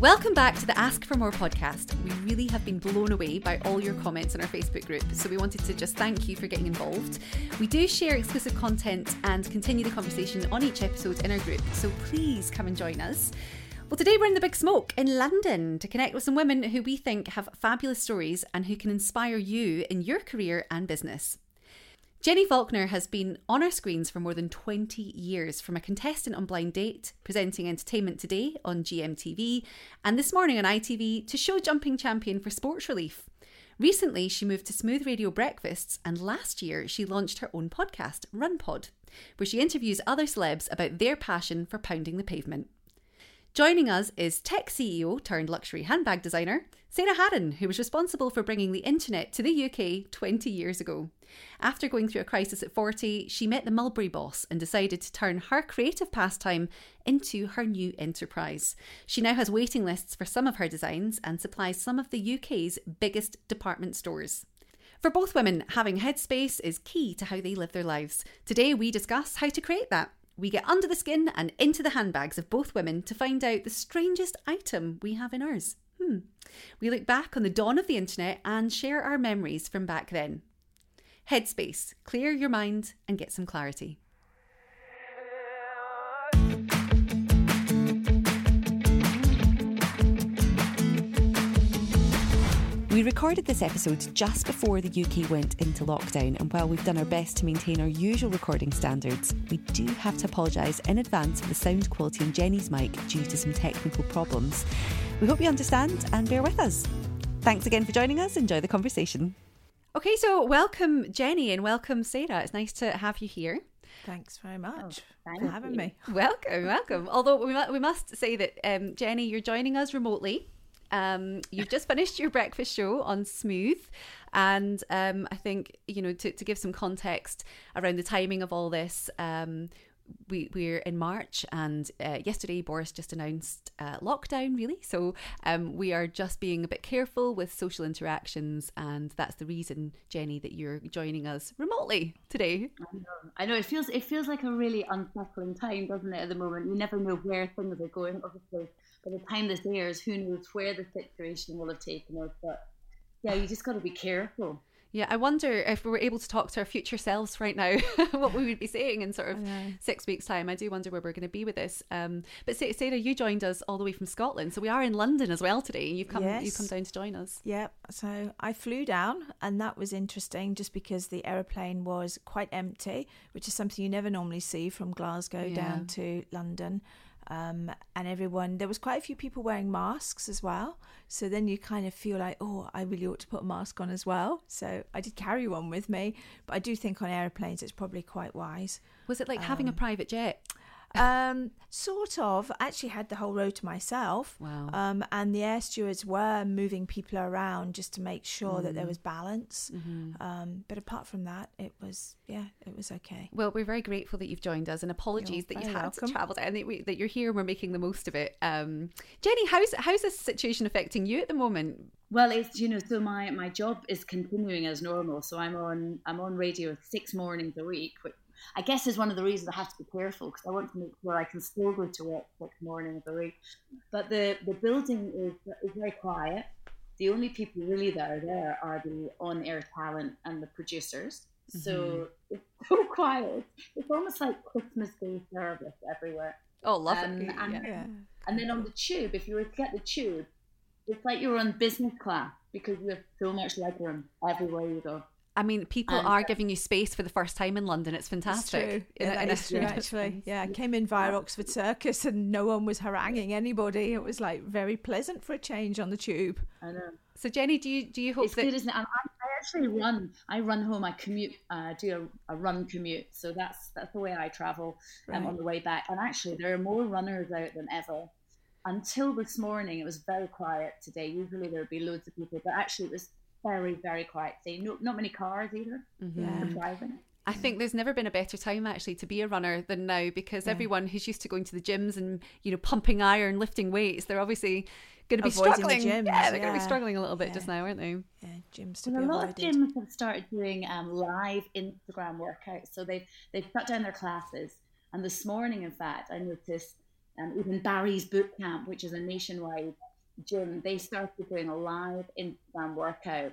Welcome back to the Ask for More podcast. We really have been blown away by all your comments in our Facebook group, so we wanted to just thank you for getting involved. We do share exclusive content and continue the conversation on each episode in our group, so please come and join us. Well, today we're in the Big Smoke in London to connect with some women who we think have fabulous stories and who can inspire you in your career and business. Jenni Falconer has been on our screens for more than 20 years, from a contestant on Blind Date, presenting Entertainment Today on GMTV, and this morning on ITV to show jumping champion for Sports Relief. Recently, she moved to Smooth Radio Breakfasts, and last year she launched her own podcast, Run Pod, where she interviews other celebs about their passion for pounding the pavement. Joining us is tech CEO turned luxury handbag designer, Sarah Haran, who was responsible for bringing the internet to the UK 20 years ago. After going through a crisis at 40, she met the Mulberry boss and decided to turn her creative pastime into her new enterprise. She now has waiting lists for some of her designs and supplies some of the UK's biggest department stores. For both women, having headspace is key to how they live their lives. Today, we discuss how to create that. We get under the skin and into the handbags of both women to find out the strangest item we have in ours. Hmm. We look back on the dawn of the internet and share our memories from back then. Headspace, clear your mind and get some clarity. Recorded this episode just before the UK went into lockdown, and while we've done our best to maintain our usual recording standards, we do have to apologise in advance for the sound quality on Jenni's mic due to some technical problems. We hope you understand and bear with us. Thanks again for joining us. Enjoy the conversation. Okay, so welcome, Jenni, and welcome, Sarah. It's nice to have you here. Thanks very much oh, for having you. me. Welcome, welcome. Although we, we must say that, um, Jenni, you're joining us remotely. Um, you've just finished your breakfast show on Smooth. And um, I think, you know, to, to give some context around the timing of all this, um, we we're in March, and uh, yesterday Boris just announced uh, lockdown. Really, so um, we are just being a bit careful with social interactions, and that's the reason, Jenni, that you're joining us remotely today. I know. I know it feels it feels like a really unsettling time, doesn't it? At the moment, you never know where things are going. Obviously, by the time this airs, who knows where the situation will have taken us? But yeah, you just got to be careful. Yeah, I wonder if we were able to talk to our future selves right now, what we would be saying in sort of six weeks' time. I do wonder where we're going to be with this. Um, but Sarah, you joined us all the way from Scotland, so we are in London as well today. You've come, yes. you've come down to join us. Yep. So I flew down, and that was interesting, just because the aeroplane was quite empty, which is something you never normally see from Glasgow yeah. down to London. Um, and everyone, there was quite a few people wearing masks as well. So then you kind of feel like, oh, I really ought to put a mask on as well. So I did carry one with me, but I do think on airplanes it's probably quite wise. Was it like um, having a um, private jet? Um, sort of. I actually had the whole row to myself. Wow. Um, and the air stewards were moving people around just to make sure mm. that there mm. was balance. Mm-hmm. Um, but apart from that, it was yeah, it was okay. Well, we're very grateful that you've joined us, and apologies you're that you had welcome. to travel down. That, that you're here and we're making the most of it. Um, Jenni, how's how's this situation affecting you at the moment? Well, it's you know, so my my job is continuing as normal. So I'm on I'm on radio six mornings a week, which I guess is one of the reasons I have to be careful because I want to make sure I can still go to work six morning of the week. But the, the building is, is very quiet. The only people really that are there are the on air talent and the producers. Mm-hmm. So it's so quiet. It's almost like Christmas Day service everywhere. Oh, love um, it. And, yeah. and then on the tube, if you were to get the tube, it's like you're on business class because you have so much legroom everywhere you go. I mean, people and, are giving you space for the first time in London. It's fantastic. It's true. In, yeah, in it's true, actually. Yeah, I came in via Oxford Circus and no one was haranguing anybody. It was like very pleasant for a change on the tube. I know. So Jenni, do you do you hope it's that? It's good, isn't it? I, I actually run. I run home. I commute. Uh, do a, a, run commute. So that's that's the way I travel um, on the way back. And actually, there are more runners out than ever. Until this morning, it was very quiet today. Usually there would be loads of people, but actually it was very, very quiet day. No, not many cars either. Mm-hmm. Surprising. I think there's never been a better time actually to be a runner than now because yeah. everyone who's used to going to the gyms and you know pumping iron, lifting weights, they're obviously going to be Avoiding struggling. The gyms, yeah, they're yeah. going to be struggling a little bit yeah. just now, aren't they? Yeah, gyms to well, be A lot of gyms have started doing um, live Instagram workouts, so they've they've cut down their classes. And this morning, in fact, I noticed um, even Barry's Boot Camp, which is a nationwide gym, they started doing a live Instagram workout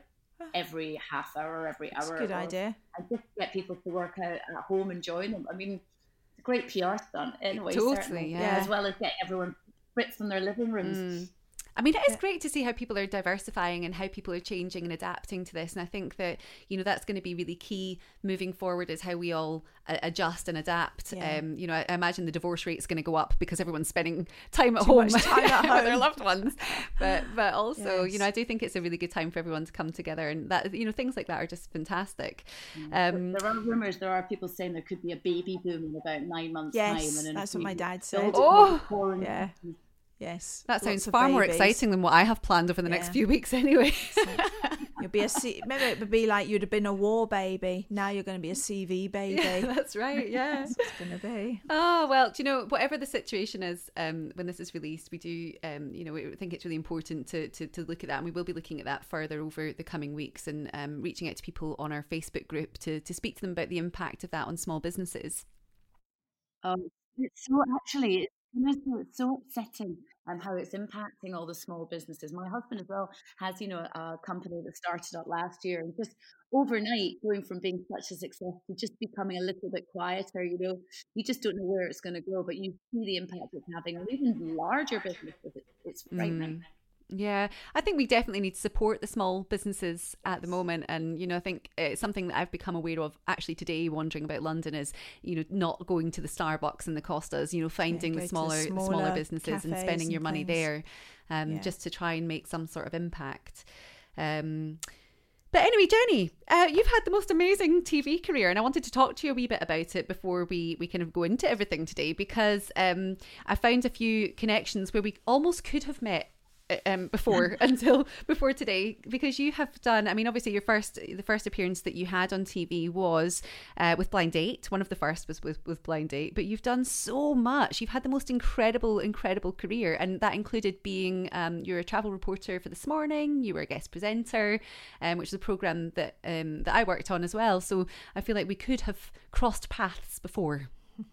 every half hour, every That's hour. good idea. And just get people to work out at home and join them. I mean, it's a great PR stunt anyway. Totally, certainly, yeah. As well as get everyone Brits from their living rooms. Mm. I mean, it is great to see how people are diversifying and how people are changing and adapting to this. And I think that, you know, that's going to be really key moving forward is how we all uh, adjust and adapt. Yeah. Um, you know, I, I imagine the divorce rate is going to go up because everyone's spending time at Too home, much time at with their loved ones. But, but also, you know, I do think it's a really good time for everyone to come together. And that, you know, things like that are just fantastic. But Um, there are rumours, there are people saying there could be a baby boom in about nine months' Yes, time. And that's what my dad said. Oh! Yeah. Yes. that lots sounds of far more exciting than what I have planned over the next few weeks anyway. You'll be a C- maybe it would be like you'd have been a war baby. Now you're going to be a CV baby. yeah, that's right. Yeah. That's what it's going to be. Oh well, do you know whatever the situation is um, when this is released, we do um, you know we think it's really important to, to to look at that, and we will be looking at that further over the coming weeks and um, reaching out to people on our Facebook group to to speak to them about the impact of that on small businesses. Um, it's so actually, you know, it's so upsetting um, how it's impacting all the small businesses. My husband as well has, you know, a company that started up last year and just overnight going from being such a success to just becoming a little bit quieter. You know, you just don't know where it's going to go, but you see the impact it's having on even larger businesses. It, it's frightening. Yeah, I think we definitely need to support the small businesses at the moment, and you know, I think it's something that I've become aware of actually today, wandering about London, is you know not going to the Starbucks and the Costas, you know, finding go the smaller, the smaller smaller businesses and spending your and money things. there, um, Yeah. just to try and make some sort of impact. Um, but anyway, Jenni, uh, you've had the most amazing TV career, and I wanted to talk to you a wee bit about it before we, we kind of go into everything today because um, I found a few connections where we almost could have met uh, um, before until before today because you have done I mean obviously your first the first appearance that you had on TV was uh, with Blind Date. One of the first was with, with Blind Date. But you've done so much. You've had the most incredible incredible career and that included being um, you're a travel reporter for This Morning. You were a guest presenter um, which is a program that um, that I worked on as well. So I feel like we could have crossed paths before.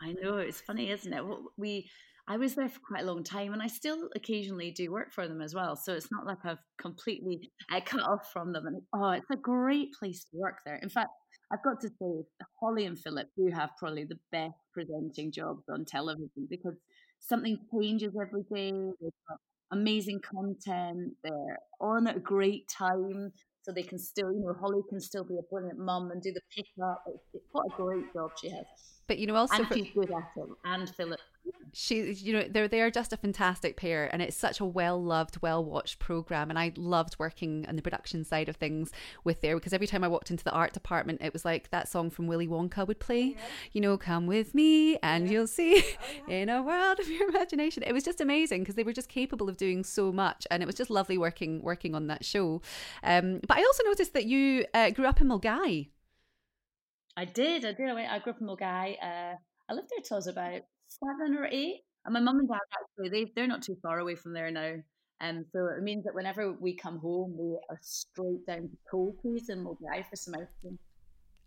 I know. It's funny, isn't it? We, I was there for quite a long time, and I still occasionally do work for them as well. So it's not like I've completely uh, cut off from them. And oh, it's a great place to work there. In fact, I've got to say, Holly and Phillip do have probably the best presenting jobs on television because something changes every day. They've got amazing content. They're on at a great time. So they can still, you know, Holly can still be a brilliant mum and do the pickup. What a great job she has. but you know also And for- she's good at it. And Phillip. She you know they're they are just a fantastic pair and it's such a well loved well watched program and i loved working on the production side of things with there because every time i walked into the art department it was like that song from willy wonka would play you know come with me and you'll see in a world of your imagination it was just amazing because they were just capable of doing so much and it was just lovely working working on that show um but i also noticed that you uh, grew up in Milngavie I did. I did. I, went, I grew up in Milngavie. Uh, I lived there till I was about seven or eight. And my mum and dad actually, they, they're not too far away from there now. Um, so it means that whenever we come home, we are straight down to Coalquays in Milngavie for some outing.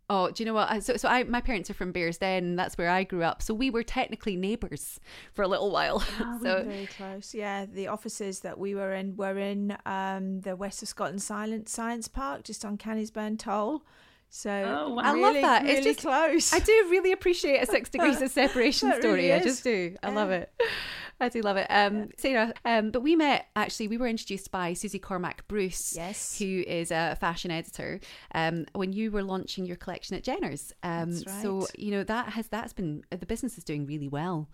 Oh, do you know what? So, so I, my parents are from Bearsden. and That's where I grew up. So we were technically neighbours for a little while. Oh, so very close. Yeah, the offices that we were in were in um, the West of Scotland Silent Science Park, just on Canniesburn Toll. So Oh, wow. I really, love that. It's just- close. I do really appreciate a six degrees of separation story. really I just do. I love it. I do love it. Um, Sarah, um, but we met actually. We were introduced by Susie Cormack Bruce, Yes. who is a fashion editor. Um, when you were launching your collection at Jenners. Um, That's so you know that has that's been the business is doing really well.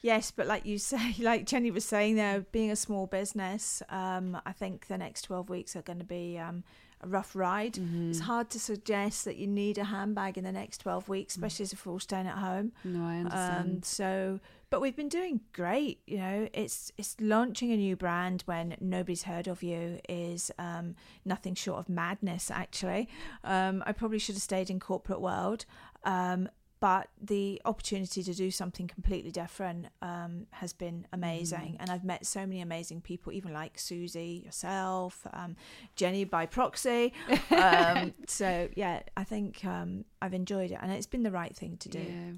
Yes, but like you say, like Jenni was saying there, being a small business, um, I think the next 12 weeks are going to be um, a rough ride. Mm-hmm. It's hard to suggest that you need a handbag in the next 12 weeks, Mm. especially if we're all staying at home. No, I understand. Um, so, but we've been doing great. You know, it's it's launching a new brand when nobody's heard of you is um, nothing short of madness. Actually, um, I probably should have stayed in corporate world. Um, but the opportunity to do something completely different um, has been amazing, and I've met so many amazing people, even like Susie, yourself, um, Jenni by proxy. Um, so yeah, I think um, I've enjoyed it, and it's been the right thing to do. Yeah.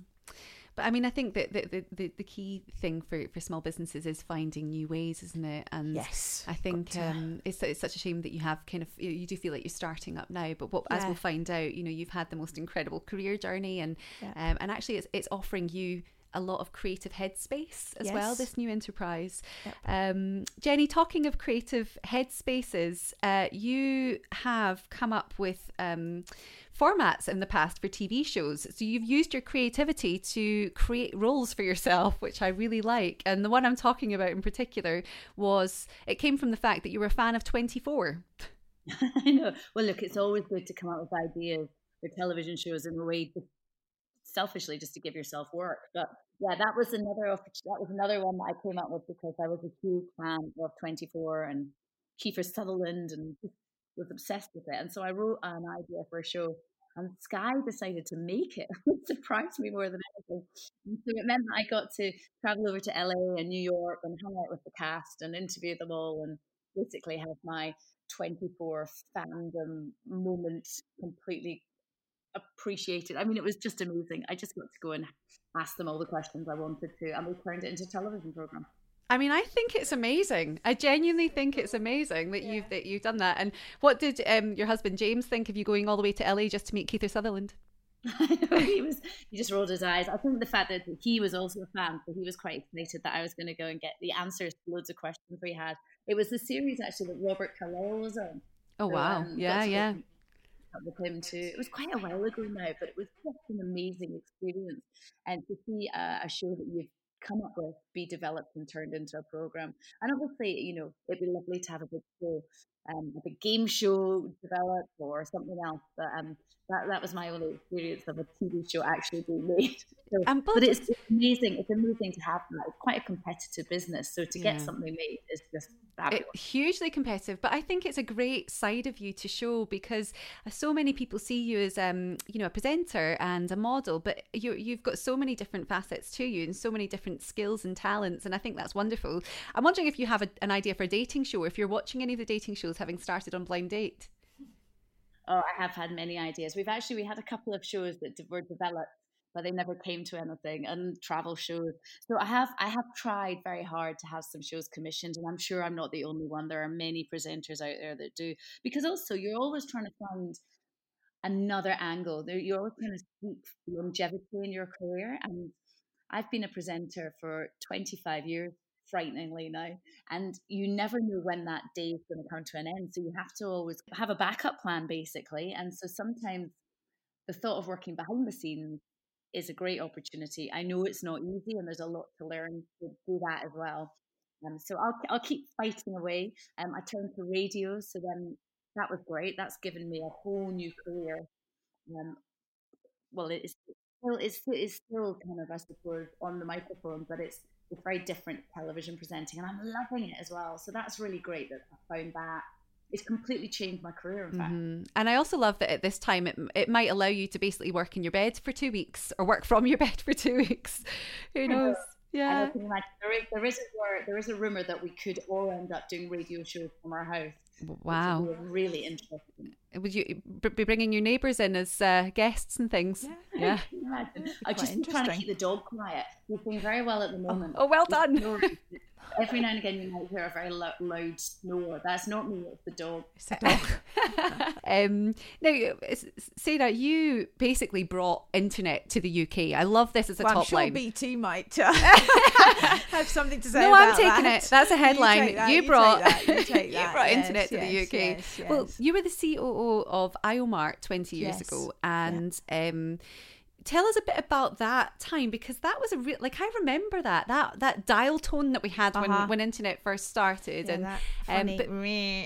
But I mean, I think that the, the, the, key thing for, for small businesses is finding new ways, isn't it? And yes, I think um, it's, it's such a shame that you have kind of, you do feel like you're starting up now. But what, yeah. as we'll find out, you know, you've had the most incredible career journey and, yeah. um, and actually it's, it's offering you a lot of creative headspace as yes. well, this new enterprise. Yep. Um, Jenni, talking of creative headspaces, uh, you have come up with um, formats in the past for TV shows. So you've used your creativity to create roles for yourself, which I really like. And the one I'm talking about in particular was it came from the fact that you were a fan of 24. I know. Well, look, it's always good to come up with ideas for television shows in a way selfishly just to give yourself work. But yeah, that was another that was another one that I came up with because I was a huge fan of 24 and Kiefer Sutherland and was obsessed with it. And so I wrote an idea for a show and Sky decided to make it, which surprised me more than anything. So it meant that I got to travel over to LA and New York and hang out with the cast and interview them all and basically have my 24 fandom moment completely appreciated. I mean, it was just amazing. I just got to go and ask them all the questions I wanted to, and we turned it into a television program. I mean, I think it's amazing. I genuinely think it's amazing that yeah. you've that you've done that. And what did um, your husband James think of you going all the way to LA just to meet Kiefer Sutherland? he was he just rolled his eyes. I think the fact that he was also a fan, so he was quite excited that I was going to go and get the answers to loads of questions we had. It was the series actually that Robert Carlyle was on. Oh so, wow! Um, yeah, yeah with him too. It was quite a while ago now, but it was just an amazing experience. And to see a, a show that you've come up with be developed and turned into a program. And obviously, you know, it'd be lovely to have a big show, um, a big game show developed or something else. But um, that that was my only experience of a TV show actually being made. So, but, but it's, it's, amazing. It's amazing to have that. It's quite a competitive business, so to yeah. get something made is just it, hugely competitive. But I think it's a great side of you to show because so many people see you as um you know a presenter and a model, but you you've got so many different facets to you and so many different skills and talents, and I think that's wonderful. I'm wondering if you have a, an idea for a dating show, if you're watching any of the dating shows, having started on Blind Date. Oh, I have had many ideas. We've actually we had a couple of shows that were developed, but they never came to anything. And travel shows. So I have I have tried very hard to have some shows commissioned, and I'm sure I'm not the only one. There are many presenters out there that do because also you're always trying to find another angle. You're always trying to seek longevity in your career, and I've been a presenter for 25 years frighteningly now. And you never know when that day is going to come to an end. So you have to always have a backup plan, basically. And so sometimes the thought of working behind the scenes is a great opportunity. I know it's not easy and there's a lot to learn to do that as well. Um, so I'll, I'll keep fighting away. Um, I turned to radio, so then that was great. That's given me a whole new career. Um, well, it's still it's, it's still kind of I suppose on the microphone, but it's it's very different television presenting, and I'm loving it as well. So that's really great that I found that. It's completely changed my career, in fact. Mm-hmm. And I also love that at this time it, it might allow you to basically work in your bed for two weeks or work from your bed for two weeks. Who knows? Yeah. There is, there is a there is a rumor that we could all end up doing radio shows from our house. Wow. Really interesting. Would you be bringing your neighbours in as uh, guests and things? Yeah. yeah. I just been trying to keep the dog quiet. He's doing very well at the oh, moment. Oh, oh well done. Every now and again, you might hear a very lo- loud snore. That's not me; it's the dog. It's the dog. um, now, Sarah, you basically brought internet to the UK. I love this as a well, top I'm sure line. BT might have something to say. No, I'm taking that. it. That's a headline. You, that, you, brought. You, you, you brought yes, internet to the UK. Yes, well, you were the COO of Iomart 20 years yes. ago, and. Yeah. Um, tell us a bit about that time because that was a real like I remember that that that dial tone that we had uh-huh. when when internet first started yeah, and um, but,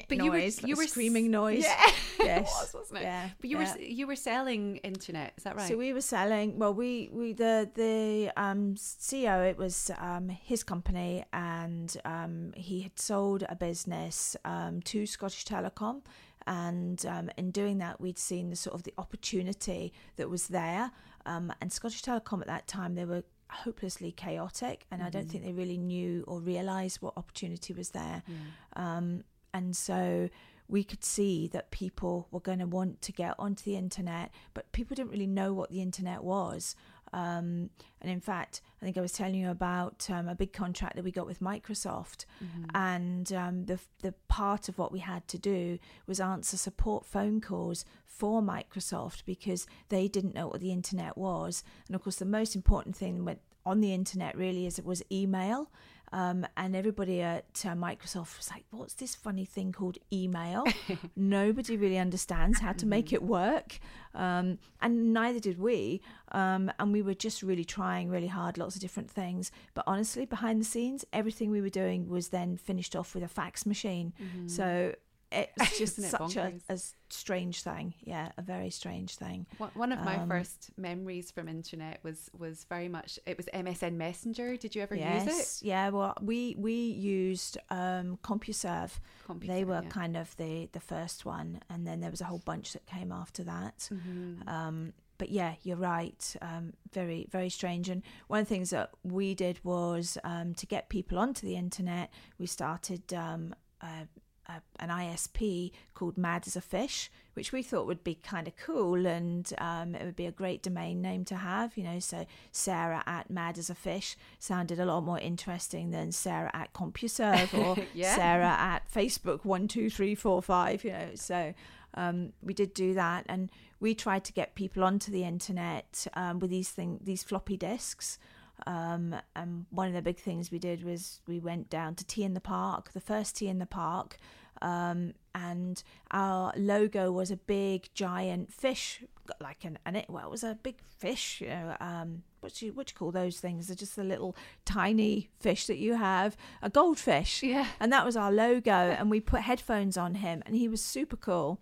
but noise, you were you were screaming noise yeah yes was, wasn't it yeah but you yeah. were you were selling internet is that right so we were selling well we we the the um CEO it was um his company and um he had sold a business um to Scottish Telecom and um, in doing that we'd seen the sort of the opportunity that was there um, and Scottish Telecom at that time, they were hopelessly chaotic, and mm-hmm. I don't mm-hmm. think they really knew or realised what opportunity was there. Yeah. Um, and so we could see that people were going to want to get onto the internet, but people didn't really know what the internet was. Um, and in fact, I think I was telling you about um, a big contract that we got with Microsoft, mm-hmm. and um, the the part of what we had to do was answer support phone calls for Microsoft because they didn't know what the internet was, and of course, the most important thing on the internet really is it was email um, and everybody at uh, Microsoft was like, what's this funny thing called email? Nobody really understands how to make mm-hmm. it work. Um, and neither did we. Um, and we were just really trying really hard, lots of different things. But honestly, behind the scenes, everything we were doing was then finished off with a fax machine. Mm-hmm. So it's just such a, a, strange thing yeah a very strange thing one of my um, first memories from internet was was very much it was msn messenger did you ever yes, use it yeah well we we used um compuserve, CompuServe they were yeah. kind of the the first one and then there was a whole bunch that came after that mm-hmm. um but yeah, you're right. Um, very, very strange. And one of the things that we did was um, to get people onto the internet. We started um, uh, a, an ISP called Mad as a Fish, which we thought would be kind of cool and um, it would be a great domain name to have. You know, so Sarah at Mad as a Fish sounded a lot more interesting than Sarah at CompuServe or yeah. Sarah at Facebook one two three four five. You know, so um, we did do that, and we tried to get people onto the internet um, with these thing these floppy disks. Um, and one of the big things we did was we went down to T in the Park, the first T in the Park, um, and our logo was a big giant fish, like an, an it well, it was a big fish. You know, um, what you what you call those things? They're just the little tiny fish that you have, a goldfish. Yeah, and that was our logo, and we put headphones on him, and he was super cool.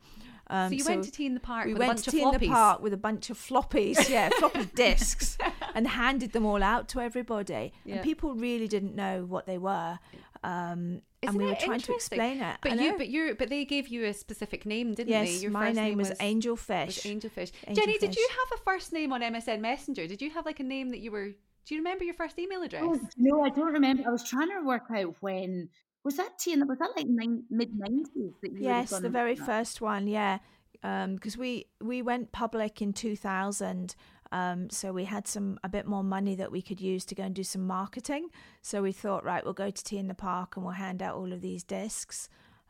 Um, so you so went to T in the Park. We went to T in the Park with a bunch of floppies, yeah, floppy disks, and handed them all out to everybody. Yeah. And people really didn't know what they were. Um, and we were trying to explain it. But you, but you, but they gave you a specific name, didn't yes, they? Yes, my name, name was, was Angelfish. Was Angelfish. Angel Jenni, Fish. did you have a first name on MSN Messenger? Did you have like a name that you were? Do you remember your first email address? Oh, no, I don't remember. I was trying to work out when was that T was that like mid nineties Yes, the very first one. Yeah, because um, we we went public in 2000 um, so we had some a bit more money that we could use to go and do some marketing so we thought right we'll go to T in the Park and we'll hand out all of these discs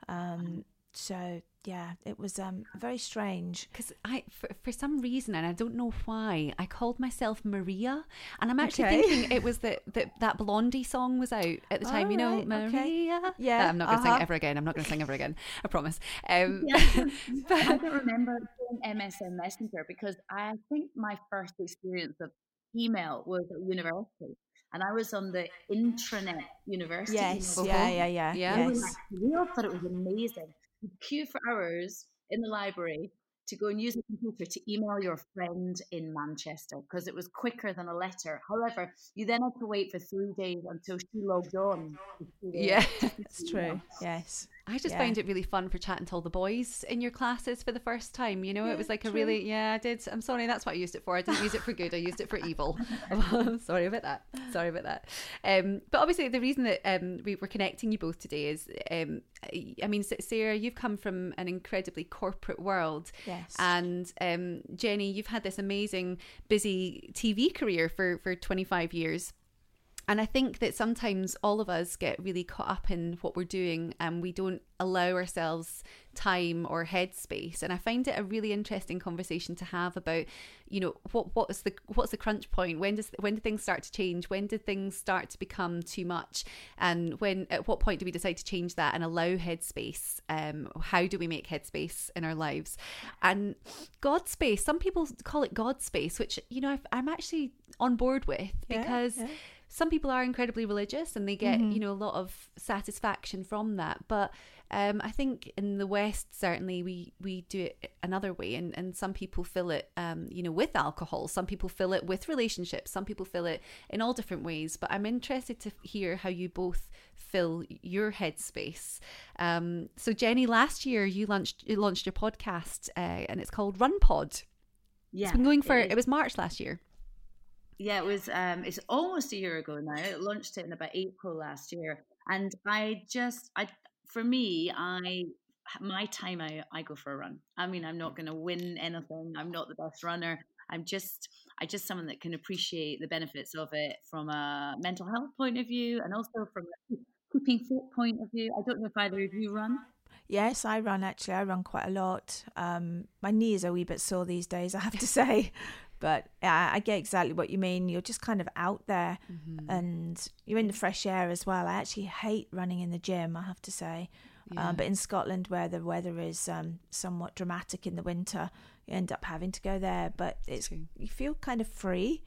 um, so yeah, it was um, very strange. Because I, for, for some reason, and I don't know why, I called myself Maria, and I'm actually okay. thinking it was that that that Blondie song was out at the time. you know, right, Maria. Okay. Yeah, I'm not going to uh-huh. sing ever again. I'm not going to sing ever again. I promise. Um, yeah, I don't remember doing MSN Messenger because I think my first experience of email was at university and I was on the intranet university. Yes, yeah, yeah, yeah, yeah. Yes. We all thought it was amazing queue for hours in the library to go and use a computer to email your friend in Manchester because it was quicker than a letter. However, you then had to wait for three days until she logged on. Yeah, it's true. Yes. I just yeah. found it really fun for chatting to all the boys in your classes for the first time. You know, yeah, it was like true. a really, yeah, I did. I'm sorry, that's what I used it for. I didn't use it for good. I used it for evil. sorry about that. Sorry about that. Um, but obviously, the reason that um, we were connecting you both today is, um, I mean, Sarah, you've come from an incredibly corporate world. Yes. And um, Jenni, you've had this amazing, busy TV career for, for 25 years and I think that sometimes all of us get really caught up in what we're doing and we don't allow ourselves time or headspace. And I find it a really interesting conversation to have about, you know, what what is the what's the crunch point? When does when do things start to change? When do things start to become too much? And when at what point do we decide to change that and allow headspace? Um, how do we make headspace in our lives? And God space. Some people call it God space, which you know i am actually on board with because. Yeah, yeah some people are incredibly religious and they get mm-hmm. you know a lot of satisfaction from that. But um, I think in the West certainly we we do it another way and, and some people fill it um, you know with alcohol. Some people fill it with relationships. Some people fill it in all different ways. But I'm interested to hear how you both fill your headspace. Um, so Jenni last year you launched you launched your podcast uh, and it's called Run Pod. Yeah it's been going for it, it was March last year yeah, it was. Um, it's almost a year ago now. I launched it in about April last year, and I just, I for me, I my time out, I go for a run. I mean, I'm not going to win anything. I'm not the best runner. I'm just I just someone that can appreciate the benefits of it from a mental health point of view and also from a keeping fit point of view. I don't know if either of you run. Yes, I run actually. I run quite a lot. Um, my knees are a wee bit sore these days, I have to say. But I, I get exactly what you mean. You're just kind of out there mm-hmm. and you're in the fresh air as well. I actually hate running in the gym, I have to say. Um, yeah. Um, but in Scotland, where the weather is um, somewhat dramatic in the winter, you end up having to go there. But it's you feel kind of free,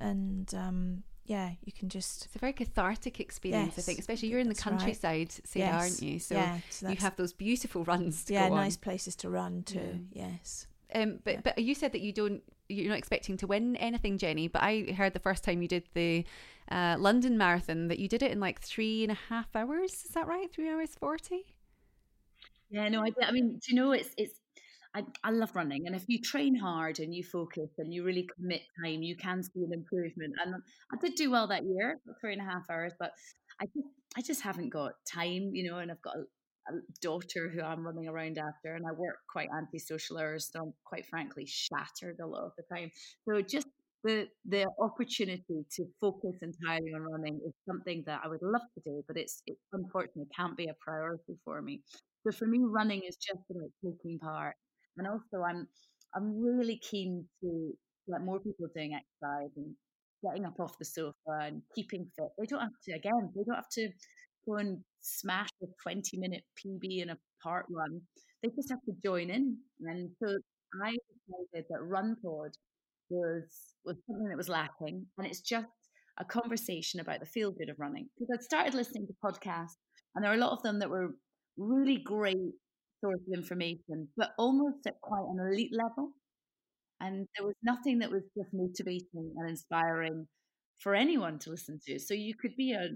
and um, yeah, you can just. It's a very cathartic experience, yes, I think. Especially you're in the countryside, right. say, yes. aren't you? So, yeah, so you have those beautiful runs. yeah, nice places to run too. Yeah. Yes. Um, but yeah. but you said that you don't you're not expecting to win anything, Jenni. But I heard the first time you did the uh, London Marathon that you did it in like three and a half hours. Is that right? Three hours forty. Yeah, no, I, I mean, do you know, it's it's I, I love running, and if you train hard and you focus and you really commit time, you can see an improvement. And I did do well that year, three and a half hours, but I just I just haven't got time, you know, and I've got daughter who I'm running around after, and I work quite antisocial hours, so I'm quite frankly shattered a lot of the time. So just the the opportunity to focus entirely on running is something that I would love to do, but it's it unfortunately can't be a priority for me. So for me, running is just about taking part, and also I'm I'm really keen to get more people doing exercise and getting up off the sofa and keeping fit. They don't have to again. They don't have to go and smash a 20 minute PB in a parkrun. They just have to join in. And so I decided that RunPod was was something that was lacking, and it's just a conversation about the feel good of running. Because I'd started listening to podcasts, and there are a lot of them that were really great source of information, but almost at quite an elite level. And there was nothing that was just motivating and inspiring for anyone to listen to. So you could be a,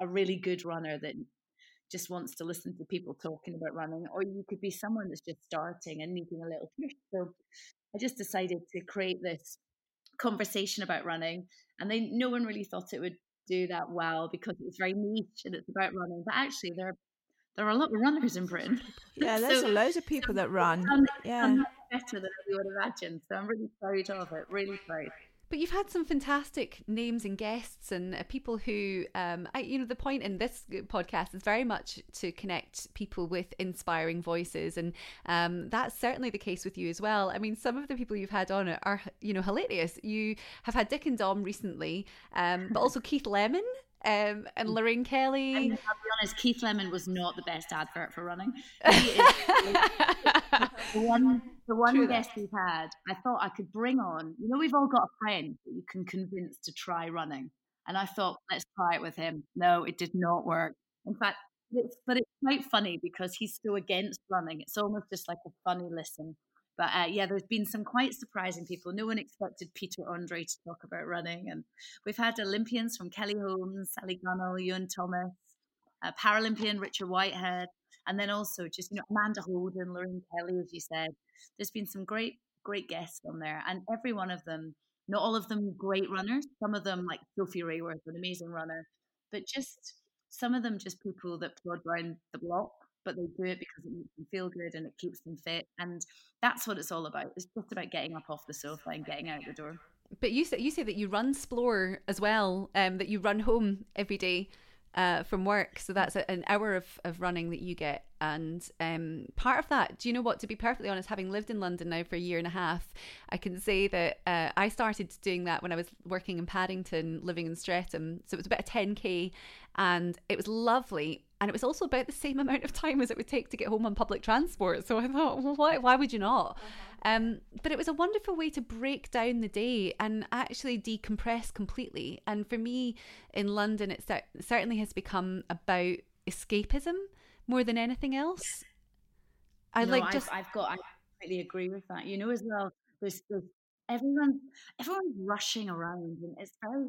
a really good runner that just wants to listen to people talking about running, or you could be someone that's just starting and needing a little push. So I just decided to create this conversation about running, and they no one really thought it would do that well because it's very niche and it's about running. But actually, there are there are a lot of runners in Britain. Yeah, there's so, loads of people so that run. Done, yeah, better than we would imagine. So I'm really proud of it. Really proud. But you've had some fantastic names and guests and uh, people who, um, I, you know, the point in this podcast is very much to connect people with inspiring voices, and um, that's certainly the case with you as well. I mean, some of the people you've had on are, you know, hilarious. You have had Dick and Dom recently, um, but also Keith Lemon um, and mm. Lorraine Kelly. And I'll be honest, Keith Lemon was not the best advert for running. the one, the one guest we've had, I thought I could bring on. You know, we've all got a friend that you can convince to try running, and I thought, let's try it with him. No, it did not work. In fact, it's, but it's quite funny because he's so against running. It's almost just like a funny listen. But uh, yeah, there's been some quite surprising people. No one expected Peter Andre to talk about running. And we've had Olympians from Kelly Holmes, Sally Gunnell, Iwan Thomas, Paralympian Richard Whitehead, and then also just, you know, Amanda Holden, Lorraine Kelly, as you said. There's been some great, great guests on there. And every one of them, not all of them great runners, some of them, like Sophie Raworth, an amazing runner, but just some of them just people that plod around the block but they do it because it makes them feel good and it keeps them fit. And that's what it's all about. It's just about getting up off the sofa and getting out the door. But you say you say that you run Splore as well, um, that you run home every day uh, from work. So that's a, an hour of, of running that you get. And um, part of that, do you know what? To be perfectly honest, having lived in London now for a year and a half, I can say that uh, I started doing that when I was working in Paddington, living in Streatham. So it was about a 10k, and it was lovely and it was also about the same amount of time as it would take to get home on public transport. So I thought, well, why, why would you not? Uh-huh. Um, but it was a wonderful way to break down the day and actually decompress completely. And for me in London, it certainly has become about escapism more than anything else. I no, like I've, just. I've got. I completely agree with that. You know, as well. There's, there's everyone. Everyone's rushing around, and it's very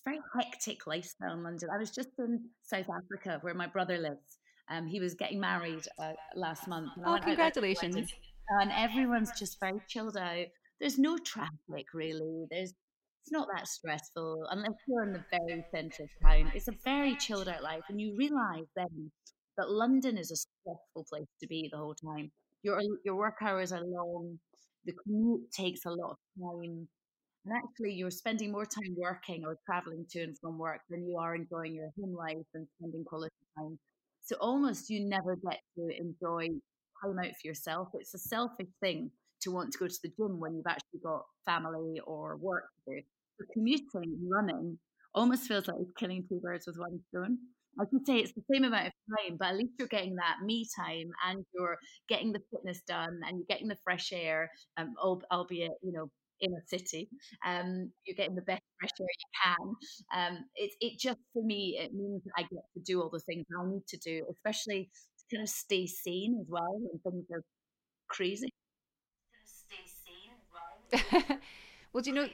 it's very hectic lifestyle in London. I was just in South Africa where my brother lives. Um, he was getting married uh, last month. oh, congratulations! and everyone's just very chilled out. There's no traffic really. There's it's not that stressful unless you're in the very centre of town. It's a very chilled out life, and you realise then that London is a stressful place to be the whole time. Your your work hours are long. The commute takes a lot of time And actually, you're spending more time working or traveling to and from work than you are enjoying your home life and spending quality time. So almost you never get to enjoy time out for yourself. It's a selfish thing to want to go to the gym when you've actually got family or work to do. So commuting running almost feels like it's killing two birds with one stone. I could say it's the same amount of time, but at least you're getting that me time and you're getting the fitness done and you're getting the fresh air, um, albeit, you know, in a city. Um, you're getting the best fresh air you can. Um, it, it just, for me, it means I get to do all the things I need to do, especially to kind of stay sane as well when things are crazy. Stay sane as well. well, do you know?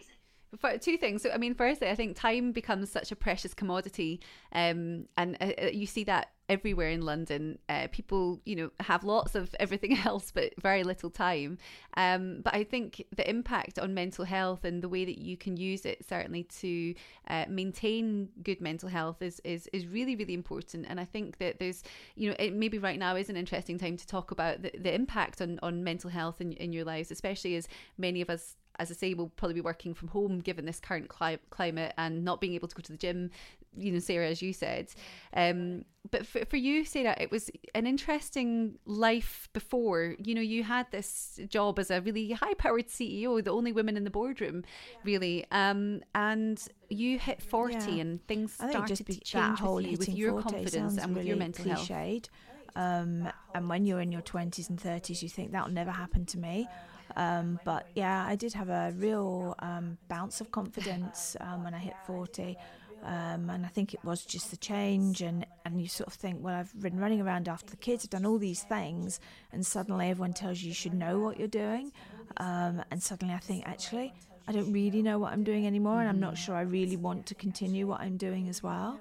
For two things. So, I mean, firstly, I think time becomes such a precious commodity, um, and uh, uh, you see that everywhere in London. Uh, people, you know, have lots of everything else, but very little time. Um, but I think the impact on mental health and the way that you can use it certainly to uh, maintain good mental health is is is really really important. And I think that there's, you know, it maybe right now is an interesting time to talk about the, the impact on on mental health in in your lives, especially as many of us as I say, will probably be working from home given this current cli- climate and not being able to go to the gym. You know, Sarah, as you said. Um, but for, for you, Sarah, it was an interesting life before. You know, you had this job as a really high powered CEO, the only woman in the boardroom, really. Um, and you hit 40 yeah. and things started to change with you, with your confidence and with really your mental cliched. health. Um, and when you're in your 20s and 30s, you think that'll never happen to me. Um, but yeah, I did have a real um, bounce of confidence um, when I hit 40. Um, and I think it was just the change, and, and you sort of think, well, I've been running around after the kids, I've done all these things, and suddenly everyone tells you you should know what you're doing. Um, and suddenly I think, actually, I don't really know what I'm doing anymore, and I'm not sure I really want to continue what I'm doing as well.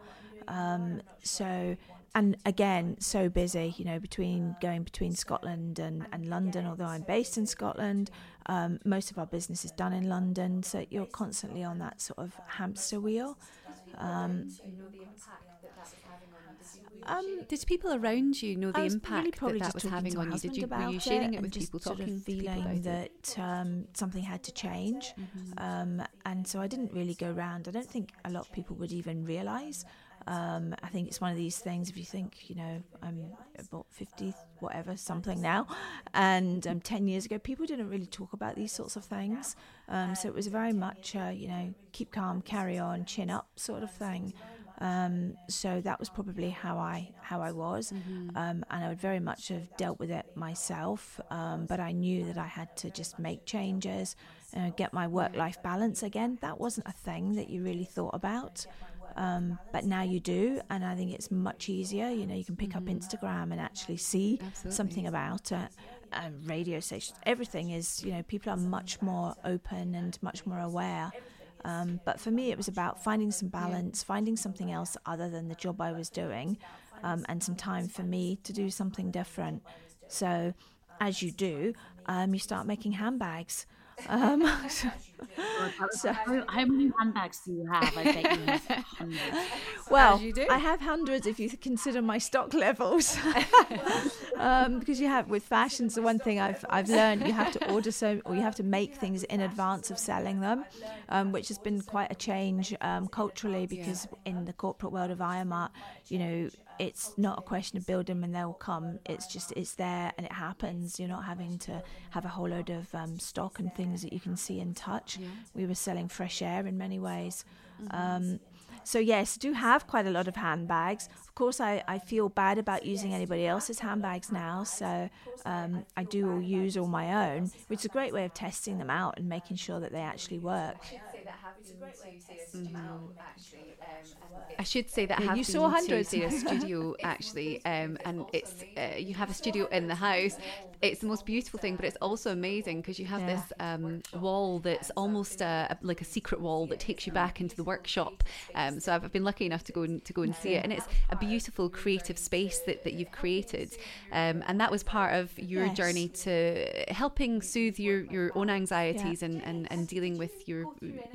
Um, so and again, so busy, you know, between going between Scotland and, and London, although I'm based in Scotland, um, most of our business is done in London, so you're constantly on that sort of hamster wheel. Um, um, did people around you know the impact really that that was having on you? Did you were you sharing it, it with people, sort talking of feeling that um, something had to change, mm-hmm. um, and so I didn't really go around. I don't think a lot of people would even realise um, I think it's one of these things. If you think, you know, I'm about 50, whatever, something now, and um, 10 years ago, people didn't really talk about these sorts of things. Um, so it was very much, uh, you know, keep calm, carry on, chin up sort of thing. Um, so that was probably how I how I was, mm-hmm. um, and I would very much have dealt with it myself. Um, but I knew that I had to just make changes, uh, get my work life balance again. That wasn't a thing that you really thought about. Um, but now you do, and I think it's much easier. You know, you can pick mm-hmm. up Instagram and actually see Absolutely. something about it. Um, radio stations, everything is, you know, people are much more open and much more aware. Um, but for me, it was about finding some balance, finding something else other than the job I was doing, um, and some time for me to do something different. So, as you do, um, you start making handbags. So, how, how, many handbags do you have? I bet you have hundreds. Well, I have hundreds if you consider my stock levels. um, because you have with fashions, the one thing I've I've learned you have to order so or you have to make things in advance of selling them, um, which has been quite a change um, culturally because yeah. in the corporate world of Iomart, you know, it's not a question of build them and they'll come. It's just it's there and it happens. You're not having to have a whole load of um, stock and things that you can see and touch. Yeah. We were selling fresh air in many ways. Mm-hmm. Um, so yes, do have quite a lot of handbags. Of course, I, I feel bad about using anybody else's handbags now, so um, I do all use all my own, which is a great way of testing them out and making sure that they actually work. Mm-hmm. I should say that yeah, have you saw hundreds to a studio actually, um, and it's uh, you have a studio in the house. It's the most beautiful thing, but it's also amazing because you have yeah. this um, wall that's almost a, like a secret wall that takes you back into the workshop. Um, so I've been lucky enough to go and to go and see it, and it's a beautiful creative space that, that you've created, um, and that was part of your yes. journey to helping soothe your, your own anxieties yeah. and, and, and dealing with your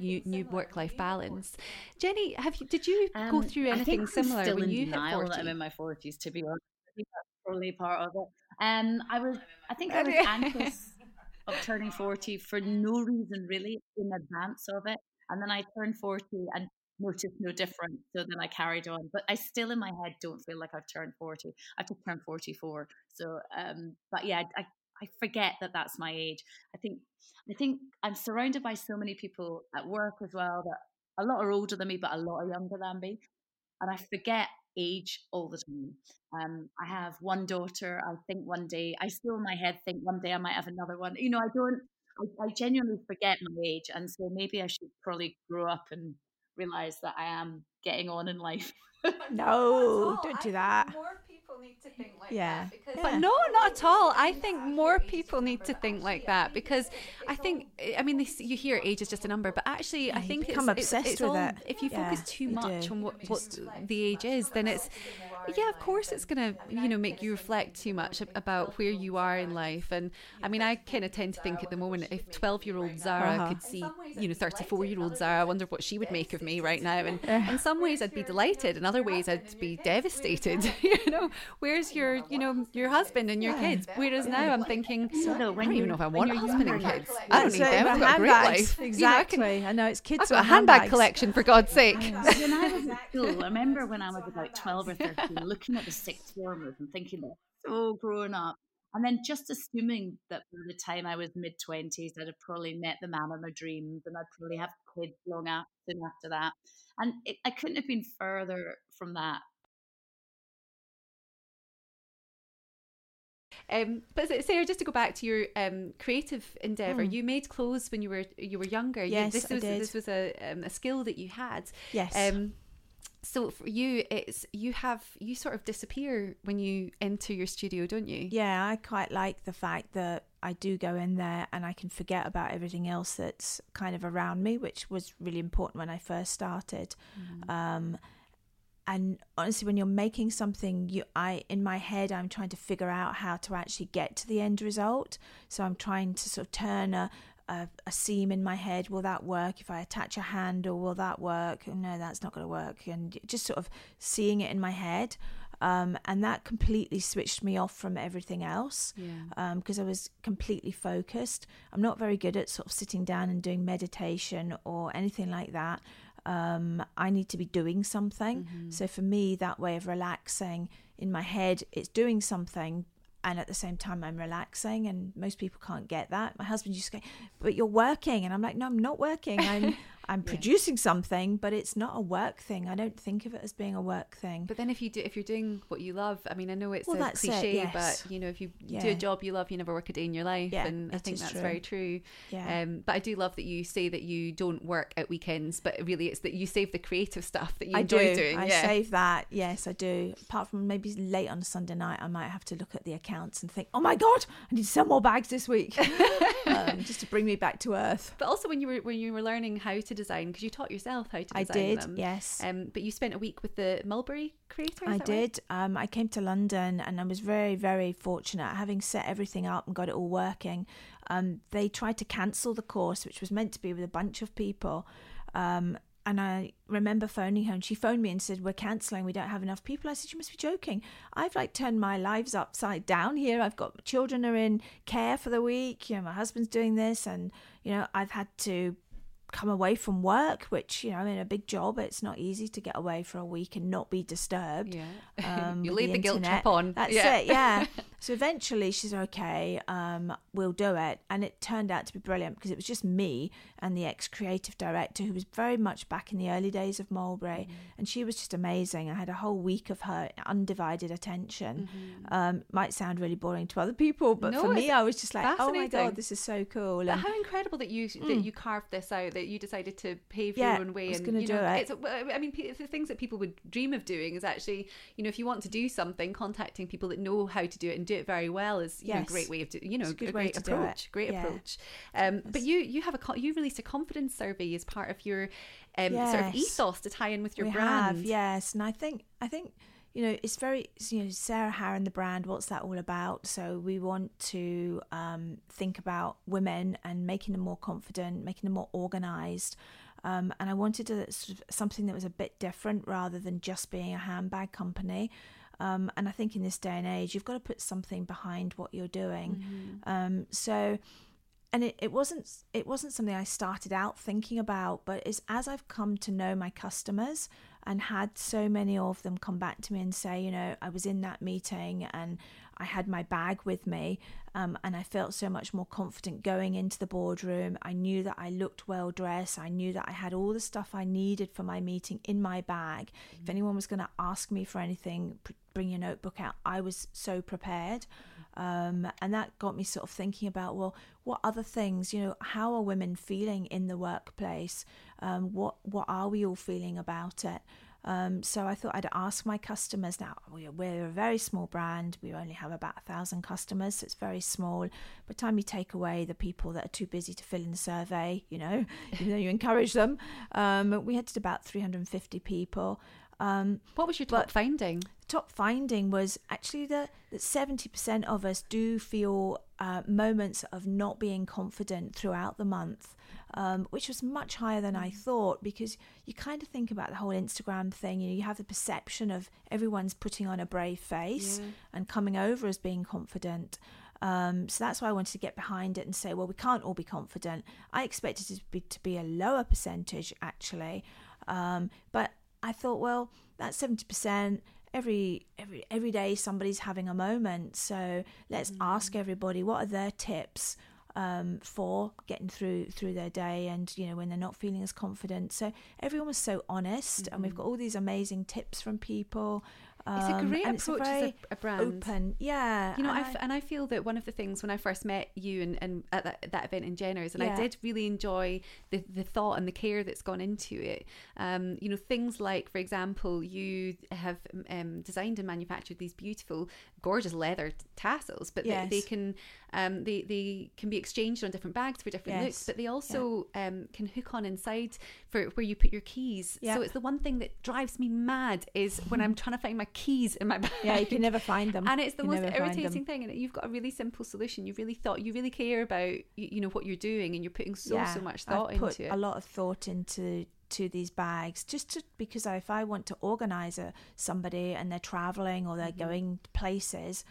new, new work life balance. Jenni, have you did you um, go through anything similar when you hit 40? I'm in my 40s, to be honest. I think that's probably part of it. Um, I was, I think I was anxious. of turning 40 for no reason really in advance of it. And then I turned 40 and noticed no difference. So then I carried on. But I still in my head don't feel like I've turned 40. I've just turned 44. So, um, but yeah, I, I forget that that's my age. I think, I think I'm surrounded by so many people at work as well that a lot are older than me, but a lot are younger than me. And I forget age all the time. Um, I have one daughter. I think one day, I still in my head think one day I might have another one. You know, I don't, I, I genuinely forget my age. And so maybe I should probably grow up and realize that I am getting on in life. no, don't do that need to think like yeah. that. Because, yeah. But no, not at all. I think more people need to think like that because I think, I mean, this, you hear age is just a number, but actually, yeah, I think become it's, obsessed it's, it's with all, it. If you yeah, focus too much do. on what, what the age is, then it's, yeah, of course, it's going to, you know, make you reflect too much about where you are in life. And I mean, I kind of tend to think at the moment, if 12 year old Zara uh-huh. could see, you know, 34 year old Zara, I wonder what she would make of me right now. And in some ways, I'd be delighted. In other ways, I'd be devastated. you know, where's your you know, your husband and your kids. Whereas now I'm thinking, so, no, I don't even know if I want a husband and kids. I don't need them. I've got a great life. Exactly. You know, I, can, I, know it's kids. I've got a handbag collection for God's sake. when I was at school, I remember when I was about twelve or looking at the sixth formers and thinking that so grown up. And then just assuming that by the time I was mid 20s, I'd have probably met the man of my dreams and I'd probably have kids long after, after that. And it, I couldn't have been further from that. Um, but Sarah, just to go back to your um, creative endeavor, mm. you made clothes when you were you were younger. Yes, you, this I was did. this was a um, a skill that you had. Yes. So for you, it's you have you sort of disappear when you enter your studio, don't you? Yeah, I quite like the fact that I do go in there and I can forget about everything else that's kind of around me, which was really important when I first started. Mm. Um, and honestly when you're making something you i in my head i'm trying to figure out how to actually get to the end result so i'm trying to sort of turn a a, a seam in my head will that work if i attach a handle will that work no that's not going to work and just sort of seeing it in my head um, and that completely switched me off from everything else because yeah. um, I was completely focused. I'm not very good at sort of sitting down and doing meditation or anything like that um, I need to be doing something. Mm-hmm. So for me, that way of relaxing in my head, it's doing something, and at the same time I'm relaxing and most people can't get that. My husband used to go, But you're working and I'm like, No, I'm not working. I'm I'm yeah. producing something, but it's not a work thing. I don't think of it as being a work thing. But then if you do if you're doing what you love, I mean I know it's well, a cliche, it, yes. but you know, if you yeah. do a job you love, you never work a day in your life. Yeah, and I think that's true. very true. Yeah. Um, but I do love that you say that you don't work at weekends, but really it's that you save the creative stuff that you I enjoy do. doing. I save that. Yes, I do. Apart from maybe late on a Sunday night, I might have to look at the accounts and think, "Oh my god, I need to sell more bags this week," um, just to bring me back to earth. But also when you were when you were learning how to design, because you taught yourself how to design I did, them. yes. Um, but you spent a week with the Mulberry creator. I Right? did. Um, I came to London and I was very, very fortunate. Having set everything up and got it all working, um, they tried to cancel the course, which was meant to be with a bunch of people. Um, and I remember phoning her and she phoned me and said, We're cancelling, we don't have enough people. I said, You must be joking. I've like turned my lives upside down here. I've got children are in care for the week, you know, my husband's doing this and, you know, I've had to come away from work, which you know, in a big job, it's not easy to get away for a week and not be disturbed. Yeah, um, you leave the, the guilt trip on. That's yeah. it. Yeah. so eventually, she's okay. Um, we'll do it, and it turned out to be brilliant because it was just me and the ex-creative director who was very much back in the early days of Mulberry, Mm-hmm. and she was just amazing. I had a whole week of her undivided attention. Mm-hmm. Um, might sound really boring to other people, but No, for me, I was just like, oh my god, this is so cool. But how incredible that you that Mm. you carved this out, that you decided to pave Yeah, your own way. I was and gonna you do know, it. It's, I mean, the things that people would dream of doing is actually, you know, if you want to do something, contacting people that know how to do it and do it very well is know, a great way of do, you know a a great to approach. Great Yeah. approach. Um, but you you have a you released a confidence survey as part of your um, sort of ethos to tie in with your we brand. have yes and i think i think you know it's very you know sarah Haran the brand what's that all about so we want to um, think about women and making them more confident making them more organized um, and i wanted a, sort of something that was a bit different rather than just being a handbag company um, and i think in this day and age you've got to put something behind what you're doing Mm-hmm. um, so and it, it wasn't it wasn't something I started out thinking about, but it's as I've come to know my customers and had so many of them come back to me and say, you know, I was in that meeting and I had my bag with me, um, and I felt so much more confident going into the boardroom. I knew that I looked well dressed. I knew that I had all the stuff I needed for my meeting in my bag. Mm-hmm. If anyone was going to ask me for anything, bring your notebook out. I was so prepared. Um, and that got me sort of thinking about well, what other things, you know, how are women feeling in the workplace? Um, what what are we all feeling about it? Um, so I thought I'd ask my customers. Now we're a very small brand. We only have about a thousand customers, so it's very small. By the time you take away the people that are too busy to fill in the survey, you know, even though you encourage them, um, we had to about 350 people. Um, what was your top finding? The top finding was actually that, that 70% of us do feel uh, moments of not being confident throughout the month um, which was much higher than I mm. thought because you kind of think about the whole Instagram thing. You know, you have the perception of everyone's putting on a brave face yeah. and coming over as being confident. Um, so that's why I wanted to get behind it and say, well, we can't all be confident. I expected it to be, to be a lower percentage actually, um, but I thought, well, that's seventy percent every every every day somebody's having a moment so let's mm. ask everybody what are their tips um, for getting through through their day and you know when they're not feeling as confident so everyone was so honest mm-hmm. and we've mm-hmm. got all these amazing tips from people um, it's a um, great approach a as a, a, brand. Open, yeah. You know, and I, and I feel that one of the things when I first met you and, and at that, that event in Jenners, and yeah. I did really enjoy the, the thought and the care that's gone into it. Um, you know, things like, for example, you have um, designed and manufactured these beautiful, gorgeous leather tassels, but yes. they, they, can um, they they can be exchanged on different bags for different yes. looks, but they also yeah. um, can hook on inside for where you put your keys. Yep. So it's the one thing that drives me mad is when I'm trying to find my keys in my bag. Yeah, you can never find them. And it's the most irritating thing. And you've got a really simple solution. You really thought you really care about you, you know what you're doing, and you're putting so yeah, so much thought I've put into it. A lot of thought into to these bags just to, because if I want to organize a, somebody and they're traveling or they're mm-hmm. going places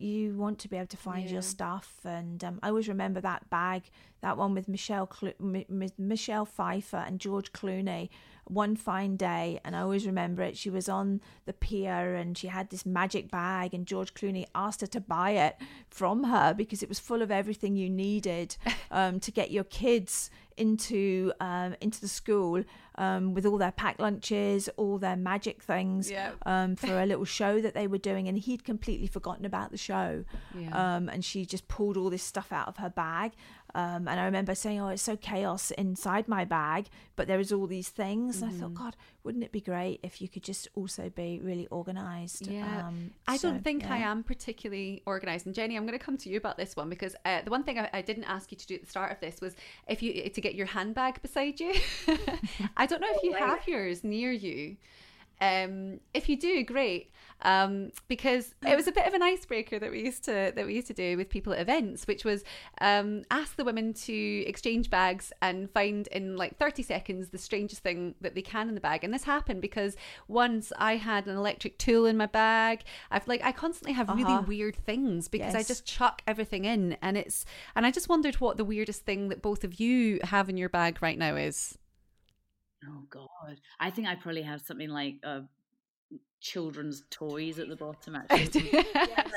you want to be able to find yeah. your stuff. And um, I always remember that bag that one with Michelle Clo- M- Michelle Pfeiffer and George Clooney one fine day. And I always remember it. She was on the pier and she had this magic bag and George Clooney asked her to buy it from her because it was full of everything you needed um, to get your kids into um, into the school um, with all their packed lunches, all their magic things yeah. um, for a little show that they were doing, and he'd completely forgotten about the show. Yeah. Um, and she just pulled all this stuff out of her bag, um, and I remember saying, "Oh, it's so chaos inside my bag, but there is all these things." Mm-hmm. And I thought, mm-hmm. God, wouldn't it be great if you could just also be really organised? Yeah, um, I so, don't think yeah. I am particularly organised. And Jenni, I'm going to come to you about this one because uh, the one thing I, I, didn't ask you to do at the start of this was if you to get your handbag beside you. I don't know if you have yours near you. Um, if you do, great um, because it was a bit of an icebreaker that we used to that we used to do with people at events, which was um, ask the women to exchange bags and find in like 30 seconds the strangest thing that they can in the bag. And this happened because once I had an electric tool in my bag. I've like I constantly have uh-huh. really weird things because yes. I just chuck everything in, and it's and I just wondered what the weirdest thing that both of you have in your bag right now is. Oh God, I think I probably have something like a children's toys at the bottom actually. yes.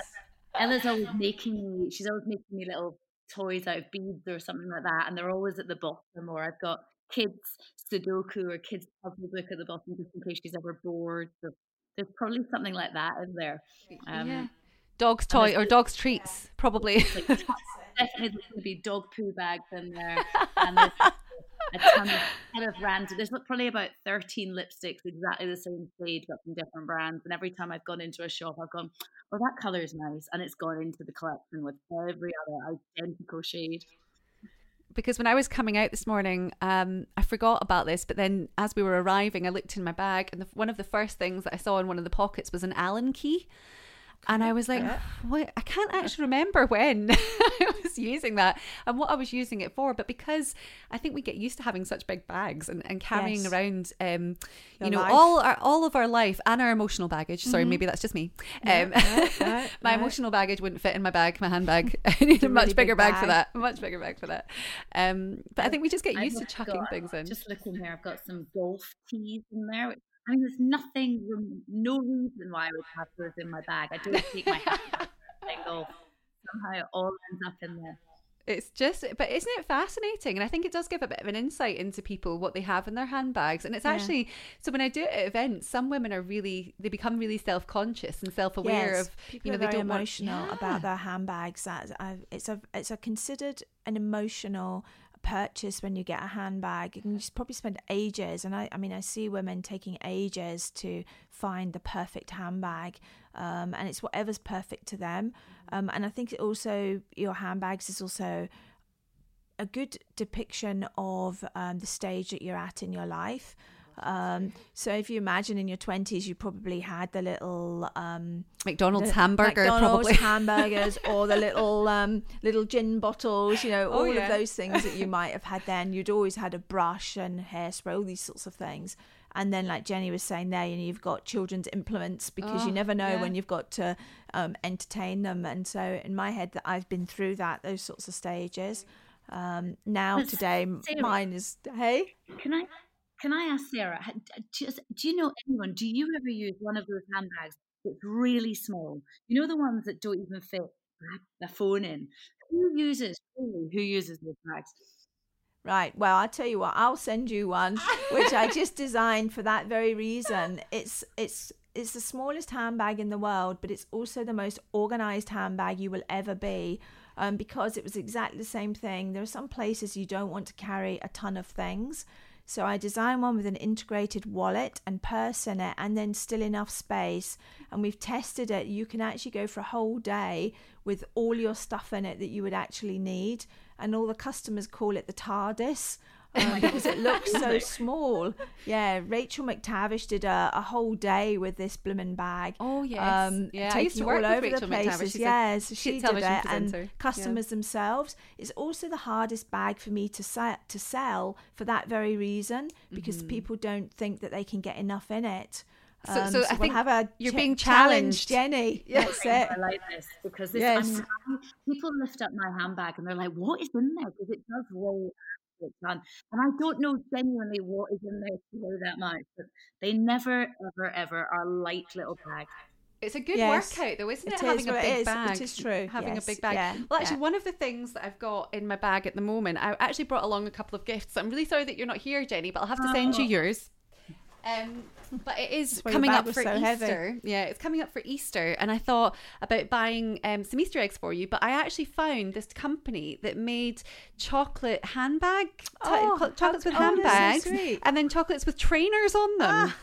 Ella's always making me she's always making me little toys out of beads or something like that and they're always at the bottom or I've got kids Sudoku or kids puzzle book at the bottom just in case she's ever bored. So there's probably something like that in there. Um, yeah. Dog's toy or dog's treats, probably. Like, definitely going to be dog poo bags in there. And a ton of, ton of random. There's probably about 13 lipsticks exactly the same shade, but from different brands. And every time I've gone into a shop, I've gone, "Well, that color is nice," and it's gone into the collection with every other identical shade because when I was coming out this morning, um, I forgot about this. But then, as we were arriving, I looked in my bag, and the, one of the first things that I saw in one of the pockets was an Allen key. And I was like, what? I can't actually remember when I was using that and what I was using it for. But because I think we get used to having such big bags and, and carrying Yes. around, um, you know, life. all our all of our life and our emotional baggage. Sorry, maybe that's just me. Um, no, no, my no. emotional baggage wouldn't fit in my bag, my handbag. I need a a much really bigger big bag. for that. A much bigger bag for that. Um, but I think we just get I've used to chucking got- things in. Just looking here, I've got some golf tees in there. which- I mean, there's nothing, no reason why I would have those in my bag. I don't take my hat off playing golf. Somehow it all ends up in there. It's just, but isn't it fascinating? And I think it does give a bit of an insight into people what they have in their handbags. And it's Yeah. actually so when I do it at events, some women are really they become really self conscious and self aware Yes, of people you know are they don't want- emotional Yeah. about their handbags. That it's a it's a considered an emotional purchase when you get a handbag. You can just probably spend ages, and I I mean I see women taking ages to find the perfect handbag, um, and it's whatever's perfect to them. Um, and I think it also your handbags is also a good depiction of um, the stage that you're at in your life. Um, so if you imagine in your twenties, you probably had the little um, McDonald's the hamburger McDonald's probably. hamburgers or the little um, little gin bottles, you know, Oh, all yeah. of those things that you might have had then. You'd always had a brush and hairspray, all these sorts of things. And then, like Jenni was saying there, you know, you've got children's implements because Oh, you never know yeah. when you've got to um, entertain them. And so, in my head, that I've been through that, those sorts of stages. Um, now, But today, Sarah- mine is hey, Can I can I ask Sarah? Just, do you know anyone? Do you ever use one of those handbags that's really small? You know the ones that don't even fit a phone in. Who uses really? Who uses those bags? Right. Well, I'll tell you what. I'll send you one, which I just designed for that very reason. It's it's it's the smallest handbag in the world, but it's also the most organized handbag you will ever be, um, because it was exactly the same thing. There are some places you don't want to carry a ton of things. So I designed one with an integrated wallet and purse in it, and then still enough space. And we've tested it. You can actually go for a whole day with all your stuff in it that you would actually need. And all the customers call it the TARDIS um, because it looks so small. Yeah, Rachel McTavish did a, a whole day with this bloomin' bag. Oh, yes. Um, Yeah, I takes used to you work all over Rachel the McTavish. places. She's a Yes, she did it, presenter. and Yeah. customers themselves. It's also the hardest bag for me to se- to sell for that very reason because people don't think that they can get enough in it. Mm-hmm. So- Um, so I we'll think have a you're ch- being challenge, challenged. Jenni. That's I it. like this because this, Yes. I mean, I- people lift up my handbag and they're like, "What is in there?" Because it does weigh a ton, and I don't know genuinely what is in there to weigh that much. But they never, ever, ever are light little bags. It's a good Yes, workout, though, isn't it? it is, having a big is, it bag. is true, Having yes, a big bag. yeah, well, actually, yeah. one of the things that I've got in my bag at the moment, I actually brought along a couple of gifts. I'm really sorry that you're not here, Jenni, but I'll have to send you Oh. yours. Um, but it is That's why your coming up for so heavy. Easter. Yeah, it's coming up for Easter, and I thought about buying um, some Easter eggs for you. But I actually found this company that made chocolate handbag, Oh, cho- chocolates with oh, that's so handbags, and then chocolates with trainers on them.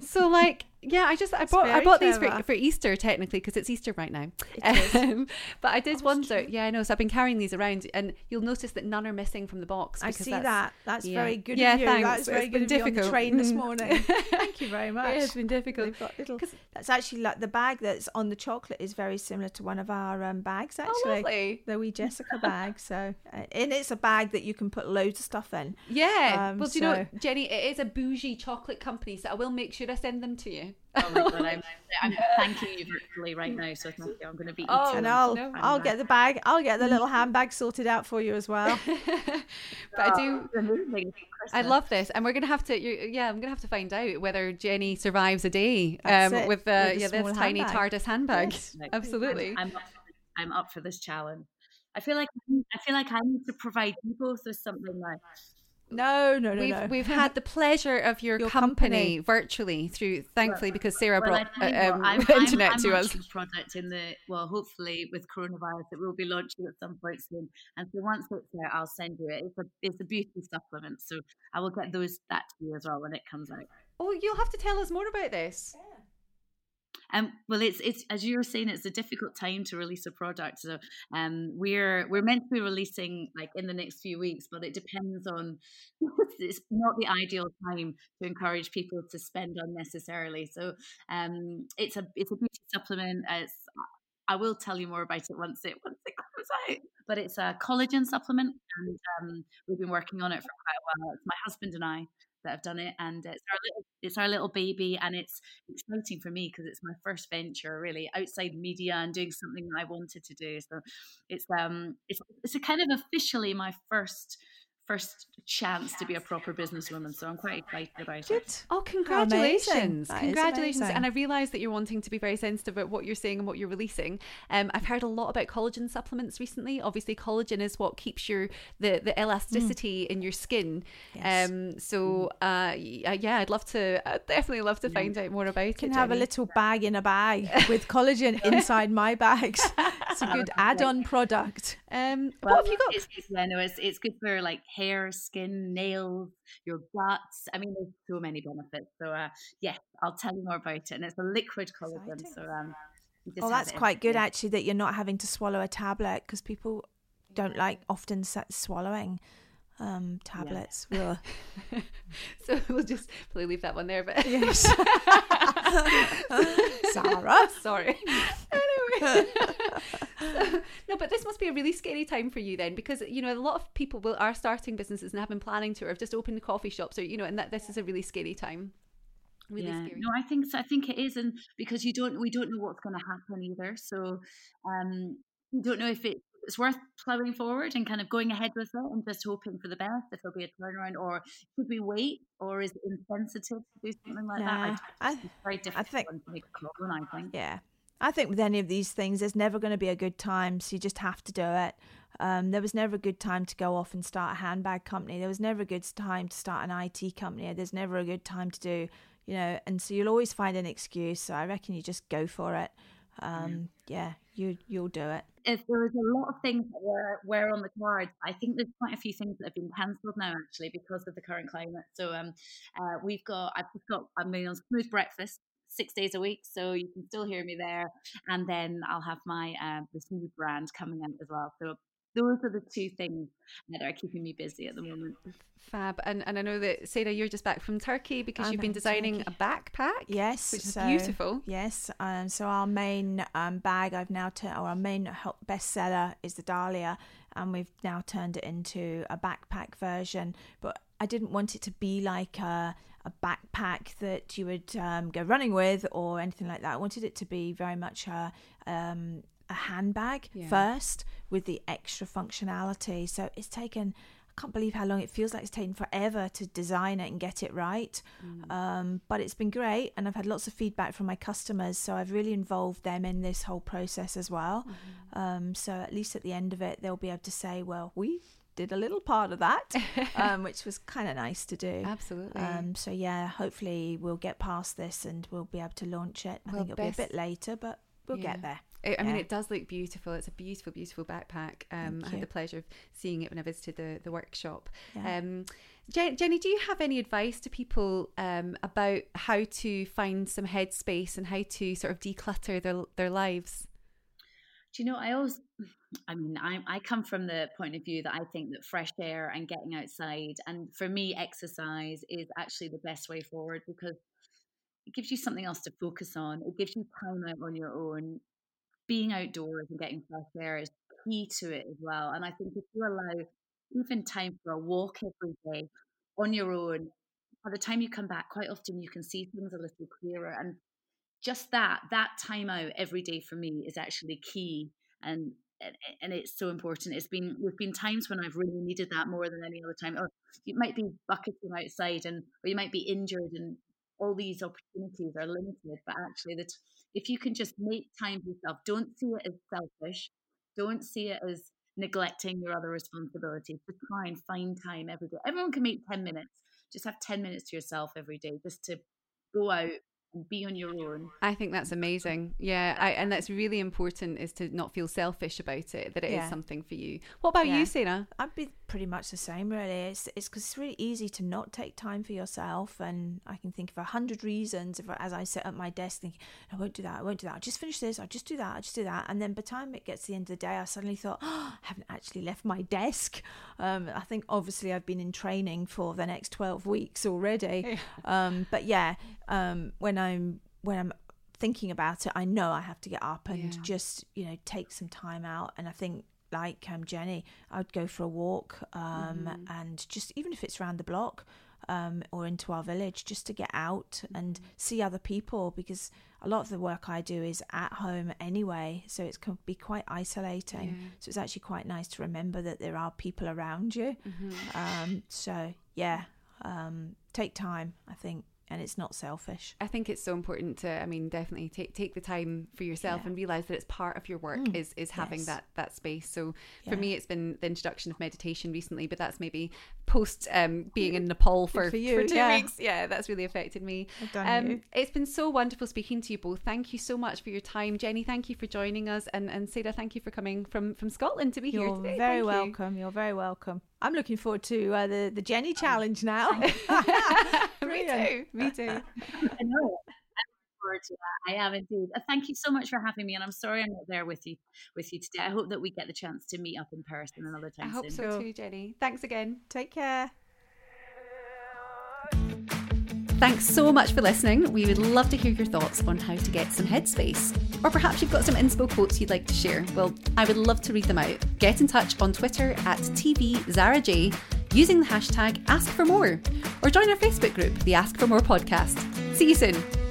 so like yeah i just i bought i bought these for, for easter technically because it's easter right now um, but i did that's wonder yeah i know so i've been carrying these around and you'll notice that none are missing from the box I see that's- that. That's yeah. very good Yeah, of you. thanks. That's very It's good been you on the difficult. train this Mm. morning. Thank you very much. it has been difficult They've got little. That's actually like the bag that's on the chocolate is very similar to one of our um, bags. oh Actually, lovely the wee Jessica bag. So, uh, and it's a bag that you can put loads of stuff in. yeah Um, well do you know Jenni it is a bougie chocolate company so i will make sure i send them to you Oh my god, I'm, I'm thanking you virtually right now. So. I'm going to be. Oh, eating and them. I'll no. I'll get the bag. I'll get the little handbag sorted out for you as well. but i do Oh, amazing I love this, and we're gonna have to. you yeah, I'm gonna have to find out whether Jenni survives a day um, with, uh, with the yeah this small tiny handbag. TARDIS handbag. Yes. Absolutely. I'm, I'm up. For this, I'm up for this challenge. I feel like I feel like I need to provide you both with something now. No, no, no, we've no. we've had the pleasure of your, Your company, company. virtually through, thankfully, because Sarah Well, brought uh, um, I'm, the I'm- internet I'm to us. product in the well, hopefully with coronavirus, it will be launching at some point soon. And so once it's there, I'll send you it. It's a it's a beauty supplement, so I will get those that to you as well when it comes out. Oh, you'll have to tell us more about this. Um, well, it's it's as you were saying, it's a difficult time to release a product. So, um, we're we're meant to be releasing like in the next few weeks, but it depends on. it's not the ideal time to encourage people to spend unnecessarily. So, um, it's a it's a beauty supplement. It's I will tell you more about it once it once it comes out. But it's a collagen supplement, and um, we've been working on it for quite a while. It's my husband and I that have done it, and it's our little it's our little baby, and it's exciting for me because it's my first venture really outside media and doing something that I wanted to do. So it's um it's it's a kind of officially my first first chance to be a proper businesswoman. So I'm quite excited about Good. it. Oh, congratulations! Congratulations! And I realise that you're wanting to be very sensitive about what you're saying and what you're releasing. Um, I've heard a lot about collagen supplements recently. Obviously, collagen is what keeps your the the elasticity mm. in your skin. Yes. Um, so uh, yeah, I'd love to. I'd definitely love to find out more about you can it. Can have a little bag in a bag with collagen inside my bags. It's a good add-on product. Um, well, what have you got? It's, it's, yeah, no, it's it's good for like hair, skin, nails, your guts. I mean, there's so many benefits. So, uh, yeah, I'll tell you more about it. And it's a liquid collagen. So, um, oh, that's quite good actually that you're not having to swallow a tablet because people don't like often swallowing um, tablets. Yeah. so we'll just probably leave that one there. But yes, Sarah, sorry. Anyway, so, no, but this must be a really scary time for you then, because you know a lot of people will are starting businesses and have been planning to, or have just opened coffee shops, or you know, and that this is a really scary time. Really yeah. Scary. No, I think so. I think it is, and because you don't, we don't know what's going to happen either. So, um, we don't know if it it's worth plowing forward and kind of going ahead with it and just hoping for the best if there'll be a turnaround or should we wait or is it insensitive to do something like nah, that I, it's very difficult I think, to make a call on I think yeah I think with any of these things there's never going to be a good time so you just have to do it. Um, there was never a good time to go off and start a handbag company. There was never a good time to start an IT company. There's never a good time to do you know and so you'll always find an excuse so I reckon you just go for it. Um, yeah, you you'll do it. If there was a lot of things that were, were on the cards, I think there's quite a few things that have been cancelled now actually because of the current climate. So um, uh, we've got I've just got I'm on smooth breakfast six days a week, so you can still hear me there. And then I'll have my uh, this new brand coming out as well. So those are the two things that are keeping me busy at the moment. Fab. And and I know that Sarah, you're just back from Turkey because I'm you've been designing Turkey. a backpack. Yes, which is so, beautiful. Yes. Um, so our main um, bag, I've now turned, or our main bestseller is the Dahlia, and we've now turned it into a backpack version. But I didn't want it to be like a a backpack that you would um, go running with or anything like that. I wanted it to be very much a um, a handbag yeah. first with the extra functionality. So it's taken I can't believe how long it feels like it's taken forever to design it and get it right. Mm. Um, but it's been great, and I've had lots of feedback from my customers, so I've really involved them in this whole process as well. Mm. Um, so at least at the end of it, they'll be able to say, "Well, we did a little part of that, um, which was kind of nice to do. Absolutely. Um, so yeah, hopefully we'll get past this and we'll be able to launch it. I well, think it'll best... be a bit later, but we'll yeah. get there. I mean, it does look beautiful. It's a beautiful, beautiful backpack. Um, I had the pleasure of seeing it when I visited the, the workshop. Yeah. Um, Jenni, do you have any advice to people um, about how to find some headspace and how to sort of declutter their their lives? Do you know? I always, I mean, I I come from the point of view that I think that fresh air and getting outside, and for me, exercise is actually the best way forward because it gives you something else to focus on. It gives you time out on your own being outdoors and getting fresh air is key to it as well. And I think if you allow even time for a walk every day on your own, by the time you come back, quite often you can see things a little clearer. And just that, that time out every day for me is actually key. And and it's so important. It's been there's been times when I've really needed that more than any other time. Or you might be bucketing outside, and or you might be injured, and all these opportunities are limited. But actually, the if you can just make time for yourself, don't see it as selfish, don't see it as neglecting your other responsibilities. Just try and find time every day. Everyone can make 10 minutes. Just have 10 minutes to yourself every day just to go out be on your own. I think that's amazing. Yeah, I, and that's really important is to not feel selfish about it. That it yeah. is something for you. What about yeah. you, Sarah? I'd be pretty much the same. Really, it's it's because it's really easy to not take time for yourself, and I can think of a hundred reasons. If as I sit at my desk thinking, I won't do that, I won't do that. I'll just finish this. I'll just do that. I'll just do that. And then by the time it gets to the end of the day, I suddenly thought, oh, I haven't actually left my desk. Um, I think obviously I've been in training for the next twelve weeks already. Um, but yeah, um, when I'm when I'm thinking about it, I know I have to get up and yeah. just you know take some time out. And I think like um, Jenni, I'd go for a walk um, mm-hmm. and just even if it's around the block um, or into our village, just to get out mm-hmm. and see other people because a lot of the work I do is at home anyway, so it can be quite isolating. Yeah. So it's actually quite nice to remember that there are people around you. Mm-hmm. Um, so yeah, um, take time. I think and it's not selfish. I think it's so important to I mean definitely take take the time for yourself yeah. and realize that it's part of your work mm. is is having yes. that that space. So yeah. for me it's been the introduction of meditation recently, but that's maybe post um, being in Nepal for, for, you, for two yeah. weeks. Yeah, that's really affected me. Um, it's been so wonderful speaking to you both. Thank you so much for your time. Jenni, thank you for joining us and and Sarah, thank you for coming from from Scotland to be You're here today. Very thank welcome. You. You're very welcome. I'm looking forward to uh, the the Jenni challenge now. me too. Me too. I know. Forward to that. I have indeed. Uh, thank you so much for having me, and I'm sorry I'm not there with you with you today. I hope that we get the chance to meet up in person another time. I hope soon. so too, Jenni. Thanks again. Take care. Thanks so much for listening. We would love to hear your thoughts on how to get some headspace. Or perhaps you've got some inspo quotes you'd like to share. Well, I would love to read them out. Get in touch on Twitter at TVZaraJ using the hashtag AskForMore or join our Facebook group, the Ask for More podcast. See you soon.